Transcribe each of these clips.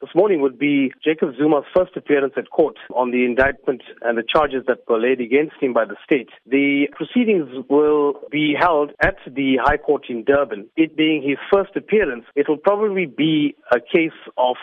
this morning would be Jacob Zuma's first appearance at court on the indictment and the charges that were laid against him by the state. The proceedings will be held at the High Court in Durban. It being his first appearance, it will probably be a case of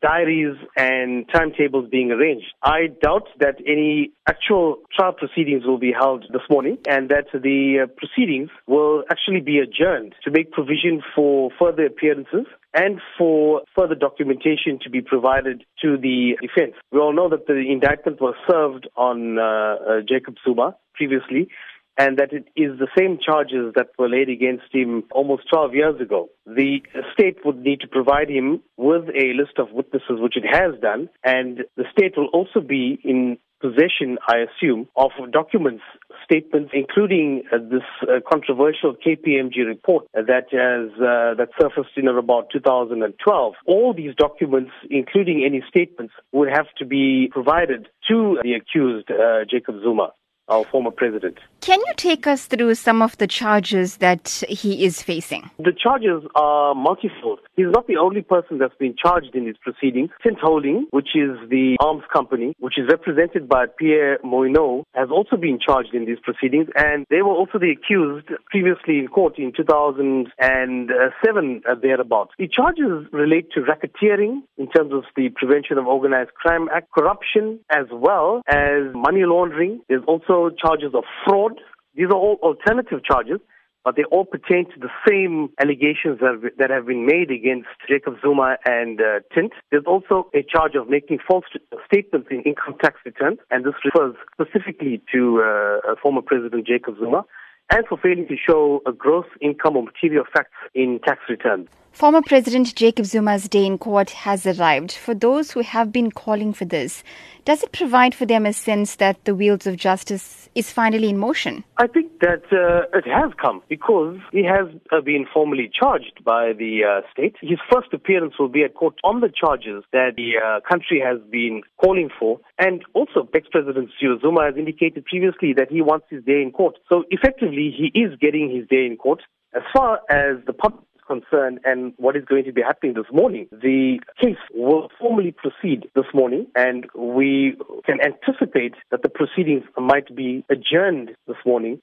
diaries and timetables being arranged. I doubt that any actual trial proceedings will be held this morning and that the uh, proceedings will actually be adjourned to make provision for further appearances and for further documentation to be provided to the defense. We all know that the indictment was served on uh, uh, Jacob Zuma previously and that it is the same charges that were laid against him almost 12 years ago. The state would need to provide him with a list of witnesses, which it has done, and the state will also be in possession, I assume, of documents, statements, including uh, this uh, controversial KPMG report that has uh, that surfaced in about 2012. All these documents, including any statements, would have to be provided to the accused, uh, Jacob Zuma our former president. Can you take us through some of the charges that he is facing? The charges are multifold. He's not the only person that's been charged in these proceedings. Thint Holding, which is the arms company, which is represented by Pierre Moynot, has also been charged in these proceedings, and they were also the accused previously in court in 2007 uh, thereabouts. The charges relate to racketeering in terms of the Prevention of Organized Crime Act, corruption, as well as money laundering. There's also charges of fraud. These are all alternative charges, but they all pertain to the same allegations that, that have been made against Jacob Zuma and uh, Thint. There's also a charge of making false statements in income tax returns, and this refers specifically to uh, former President Jacob Zuma, and for failing to show a gross income or material facts in tax returns. Former President Jacob Zuma's day in court has arrived. For those who have been calling for this, does it provide for them a sense that the wheels of justice is finally in motion? I think that uh, it has come because he has uh, been formally charged by the uh, state. His first appearance will be at court on the charges that the uh, country has been calling for. And also, ex-President Zuma has indicated previously that he wants his day in court. So effectively, he is getting his day in court. As far as the public concerned and what is going to be happening this morning. The case will formally proceed this morning, and we can anticipate that the proceedings might be adjourned this morning